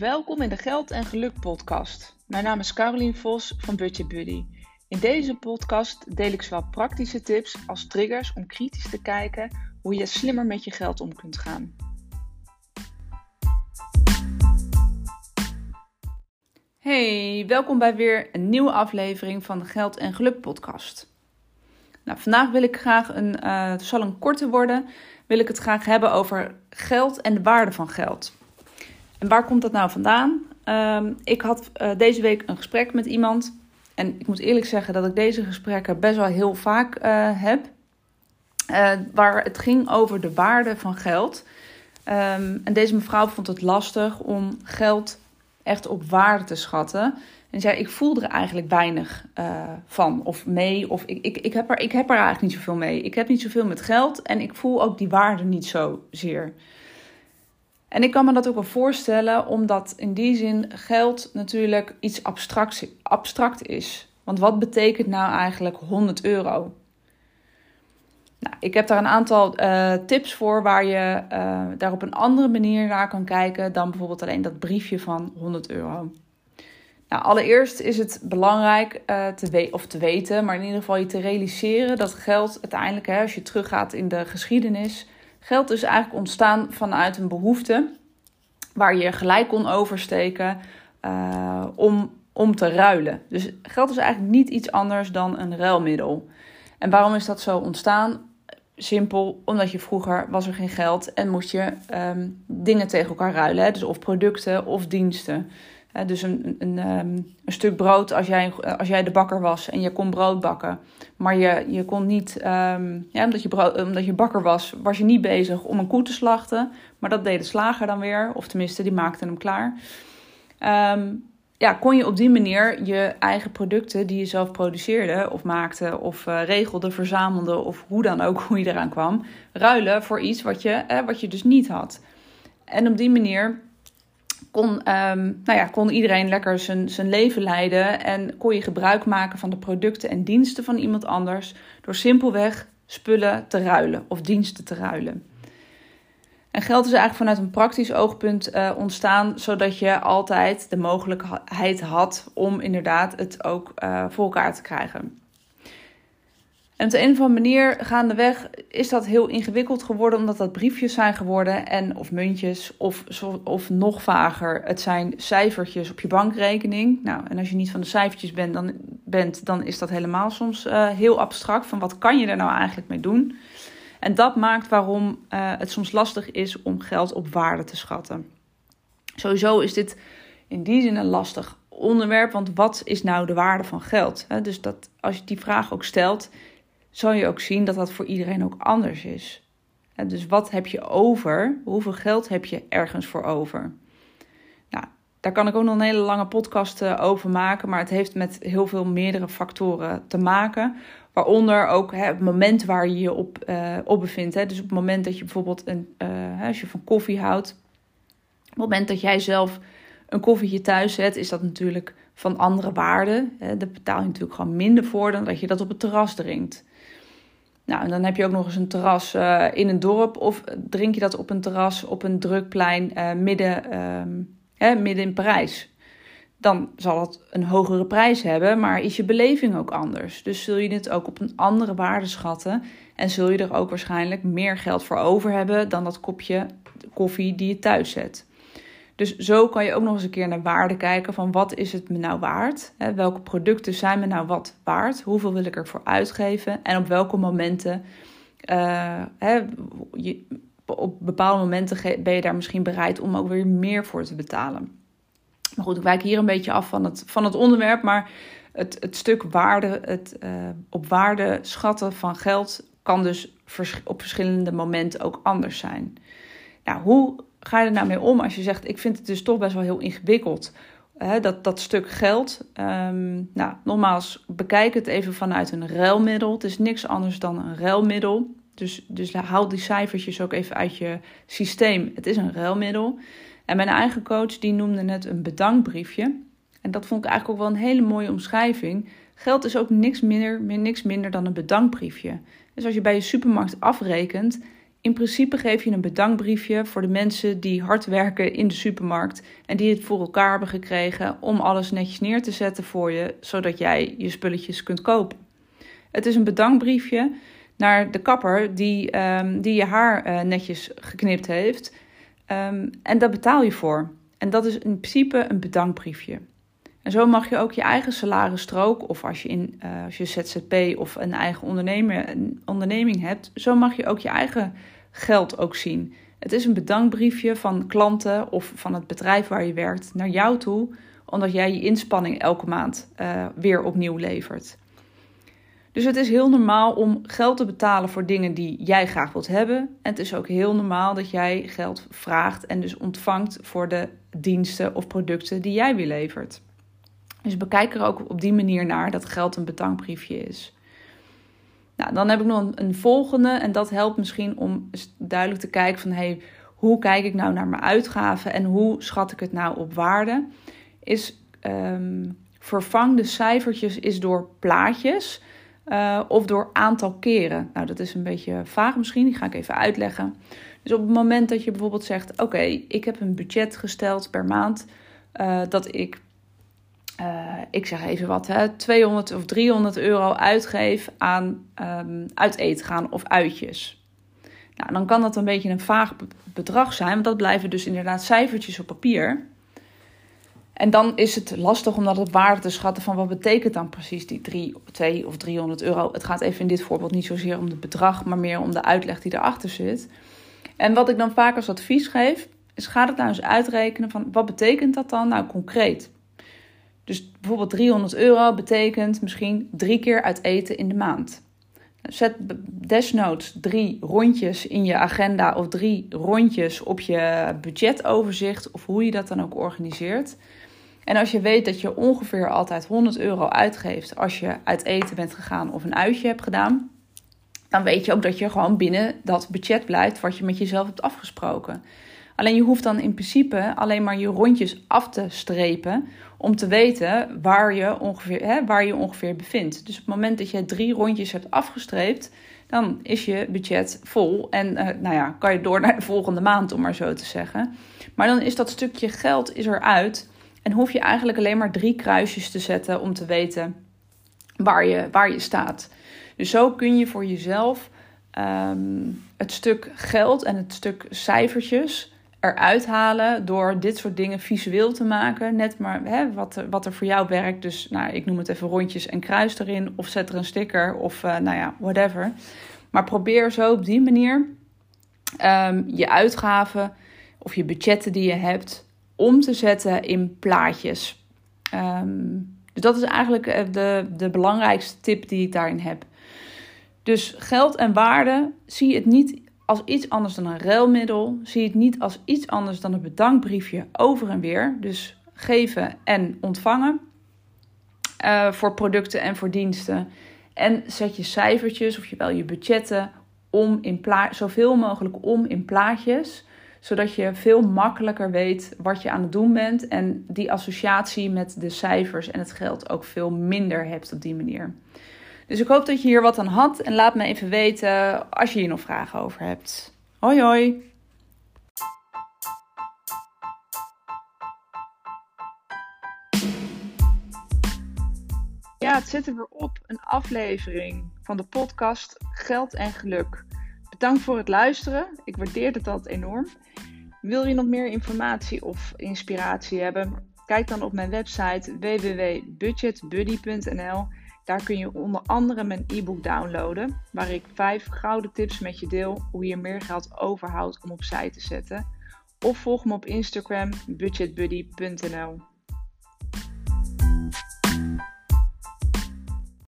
Welkom in de Geld en Geluk podcast. Mijn naam is Carolien Vos van Budget Buddy. In deze podcast deel ik zowel praktische tips als triggers om kritisch te kijken hoe je slimmer met je geld om kunt gaan. Hey, welkom bij weer een nieuwe aflevering van de Geld en Geluk podcast. Nou, vandaag wil ik graag een, uh, het zal een korte worden, wil ik het graag hebben over geld en de waarde van geld. En waar komt dat nou vandaan? Um, ik had uh, deze week een gesprek met iemand. En ik moet eerlijk zeggen dat ik deze gesprekken best wel heel vaak uh, heb. Uh, waar het ging over de waarde van geld. Um, en deze mevrouw vond het lastig om geld echt op waarde te schatten. En zei: Ik voel er eigenlijk weinig van of mee. Of ik, ik, ik, heb er, ik heb er eigenlijk niet zoveel mee. Ik heb niet zoveel met geld en ik voel ook die waarde niet zozeer. En ik kan me dat ook wel voorstellen, omdat in die zin geld natuurlijk iets abstract, abstract is. Want wat betekent nou eigenlijk 100 euro? Nou, ik heb daar een aantal uh, tips voor waar je uh, daar op een andere manier naar kan kijken dan bijvoorbeeld alleen dat briefje van 100 euro. Nou, allereerst is het belangrijk uh, te, we of te weten, maar in ieder geval je te realiseren dat geld uiteindelijk, hè, als je teruggaat in de geschiedenis, Geld is eigenlijk ontstaan vanuit een behoefte waar je gelijk kon oversteken uh, om, om te ruilen. Dus geld is eigenlijk niet iets anders dan een ruilmiddel. En waarom is dat zo ontstaan? Simpel, omdat je vroeger was er geen geld en moest je um, dingen tegen elkaar ruilen. Dus of producten of diensten dus een, een, ehm, een, stuk brood als jij, als jij de bakker was en je kon brood bakken. Maar je, je kon niet, um, ja, omdat, je brood, omdat je bakker was, was je niet bezig om een koe te slachten. Maar dat deed de slager dan weer, of tenminste, die maakte hem klaar. Um, ja, kon je op die manier je eigen producten die je zelf produceerde of maakte of regelde, verzamelde of hoe dan ook, hoe je eraan kwam, ruilen voor iets wat je, eh, wat je dus niet had. En op die manier kon, um, nou ja, kon iedereen lekker zijn, zijn leven leiden en kon je gebruik maken van de producten en diensten van iemand anders door simpelweg spullen te ruilen of diensten te ruilen. En geld is eigenlijk vanuit een praktisch oogpunt uh, ontstaan, zodat je altijd de mogelijkheid had om inderdaad het ook uh, voor elkaar te krijgen. En op de een of andere manier gaandeweg is dat heel ingewikkeld geworden, omdat dat briefjes zijn geworden en of muntjes of, of nog vager, het zijn cijfertjes op je bankrekening. Nou, en als je niet van de cijfertjes bent, dan, bent, dan is dat helemaal soms uh, heel abstract van wat kan je er nou eigenlijk mee doen. En dat maakt waarom uh, het soms lastig is om geld op waarde te schatten. Sowieso is dit in die zin een lastig onderwerp, want wat is nou de waarde van geld? Dus dat als je die vraag ook stelt, zal je ook zien dat dat voor iedereen ook anders is. dus wat heb je over? Hoeveel geld heb je ergens voor over? Nou, daar kan ik ook nog een hele lange podcast eh, over maken, maar het heeft met heel veel meerdere factoren te maken. Waaronder ook hè, het moment waar je je op, uh, op bevindt. Hè. Dus op het moment dat je bijvoorbeeld, een, uh, als je van koffie houdt, op het moment dat jij zelf een koffietje thuis zet, is dat natuurlijk van andere waarde. Daar betaal je natuurlijk gewoon minder voor dan dat je dat op het terras drinkt. Nou, en dan heb je ook nog eens een terras uh, in een dorp. Of drink je dat op een terras op een drukplein uh, midden, uh, midden in Parijs. Dan zal het een hogere prijs hebben, maar is je beleving ook anders. Dus zul je dit ook op een andere waarde schatten. En zul je er ook waarschijnlijk meer geld voor over hebben dan dat kopje koffie die je thuis zet. Dus zo kan je ook nog eens een keer naar waarde kijken van wat is het me nou waard? Hè, welke producten zijn me nou wat waard? Hoeveel wil ik ervoor uitgeven? En op welke momenten, uh, hè, je, op bepaalde momenten ben je daar misschien bereid om ook weer meer voor te betalen. Maar goed, ik wijk hier een beetje af van het, van het onderwerp, maar het, het stuk waarde, het uh, op waarde schatten van geld kan dus op verschillende momenten ook anders zijn. Nou, hoe ga je er nou mee om als je zegt: Ik vind het dus toch best wel heel ingewikkeld. Hè, dat, dat stuk geld. Um, nou, nogmaals, bekijk het even vanuit een ruilmiddel. Het is niks anders dan een ruilmiddel. Dus, dus haal die cijfertjes ook even uit je systeem. Het is een ruilmiddel. En mijn eigen coach die noemde het een bedankbriefje. En dat vond ik eigenlijk ook wel een hele mooie omschrijving. Geld is ook niks minder, niks minder dan een bedankbriefje. Dus als je bij je supermarkt afrekent, in principe geef je een bedankbriefje voor de mensen die hard werken in de supermarkt en die het voor elkaar hebben gekregen om alles netjes neer te zetten voor je, zodat jij je spulletjes kunt kopen. Het is een bedankbriefje naar de kapper die, um, die je haar uh, netjes geknipt heeft. Um, en daar betaal je voor. En dat is in principe een bedankbriefje. En zo mag je ook je eigen salarisstrook, of als je, in, uh, als je ZZP of een eigen een onderneming hebt, zo mag je ook je eigen geld ook zien. Het is een bedankbriefje van klanten of van het bedrijf waar je werkt naar jou toe, omdat jij je inspanning elke maand uh, weer opnieuw levert. Dus het is heel normaal om geld te betalen voor dingen die jij graag wilt hebben. En het is ook heel normaal dat jij geld vraagt en dus ontvangt voor de diensten of producten die jij weer levert. Dus bekijk er ook op die manier naar dat geld een bedankbriefje is. Nou, dan heb ik nog een, volgende en dat helpt misschien om duidelijk te kijken van hey, hoe kijk ik nou naar mijn uitgaven en hoe schat ik het nou op waarde? Is um, vervang de cijfertjes is door plaatjes uh, of door aantal keren. Nou, dat is een beetje vaag misschien, die ga ik even uitleggen. Dus op het moment dat je bijvoorbeeld zegt: Oké, ik heb een budget gesteld per maand uh, dat ik uh, ik zeg even wat, hè, 200 of 300 euro uitgeef aan um, uit eten gaan of uitjes. Nou, dan kan dat een beetje een vaag bedrag zijn, want dat blijven dus inderdaad cijfertjes op papier. En dan is het lastig om dat op waarde te schatten van wat betekent dan precies die 3, 2 of 300 euro. Het gaat even in dit voorbeeld niet zozeer om het bedrag, maar meer om de uitleg die erachter zit. En wat ik dan vaak als advies geef, is ga het nou eens uitrekenen van wat betekent dat dan nou concreet. Dus bijvoorbeeld 300 euro betekent misschien drie keer uit eten in de maand. Zet desnoods drie rondjes in je agenda of drie rondjes op je budgetoverzicht of hoe je dat dan ook organiseert. En als je weet dat je ongeveer altijd 100 euro uitgeeft als je uit eten bent gegaan of een uitje hebt gedaan, dan weet je ook dat je gewoon binnen dat budget blijft wat je met jezelf hebt afgesproken. Alleen je hoeft dan in principe alleen maar je rondjes af te strepen om te weten waar je ongeveer, hè, waar je ongeveer bevindt. Dus op het moment dat je drie rondjes hebt afgestreept, dan is je budget vol. En uh, nou ja, kan je door naar de volgende maand, om maar zo te zeggen. Maar dan is dat stukje geld is eruit. En hoef je eigenlijk alleen maar drie kruisjes te zetten om te weten waar je, waar je staat. Dus zo kun je voor jezelf um, het stuk geld en het stuk cijfertjes eruit halen door dit soort dingen visueel te maken. Net maar hè, wat, er, wat er voor jou werkt. Dus nou, ik noem het even rondjes en kruis erin. Of zet er een sticker of uh, nou ja, whatever. Maar probeer zo op die manier um, je uitgaven of je budgetten die je hebt om te zetten in plaatjes. Um, dus dat is eigenlijk eh, de, de belangrijkste tip die ik daarin heb. Dus geld en waarde zie het niet als iets anders dan een ruilmiddel. Zie het niet als iets anders dan een bedankbriefje over en weer. Dus geven en ontvangen uh, voor producten en voor diensten. En zet je cijfertjes of je wel je budgetten om in zoveel mogelijk om in plaatjes zodat je veel makkelijker weet wat je aan het doen bent en die associatie met de cijfers en het geld ook veel minder hebt op die manier. Dus ik hoop dat je hier wat aan had en laat me even weten als je hier nog vragen over hebt. Hoi hoi! Ja, het zit er op, een aflevering van de podcast Geld en Geluk. Bedankt voor het luisteren. Ik waardeer het altijd enorm. Wil je nog meer informatie of inspiratie hebben? Kijk dan op mijn website www.budgetbuddy.nl. Daar kun je onder andere mijn e-book downloaden, waar ik vijf gouden tips met je deel hoe je meer geld overhoudt om opzij te zetten. Of volg me op Instagram budgetbuddy.nl.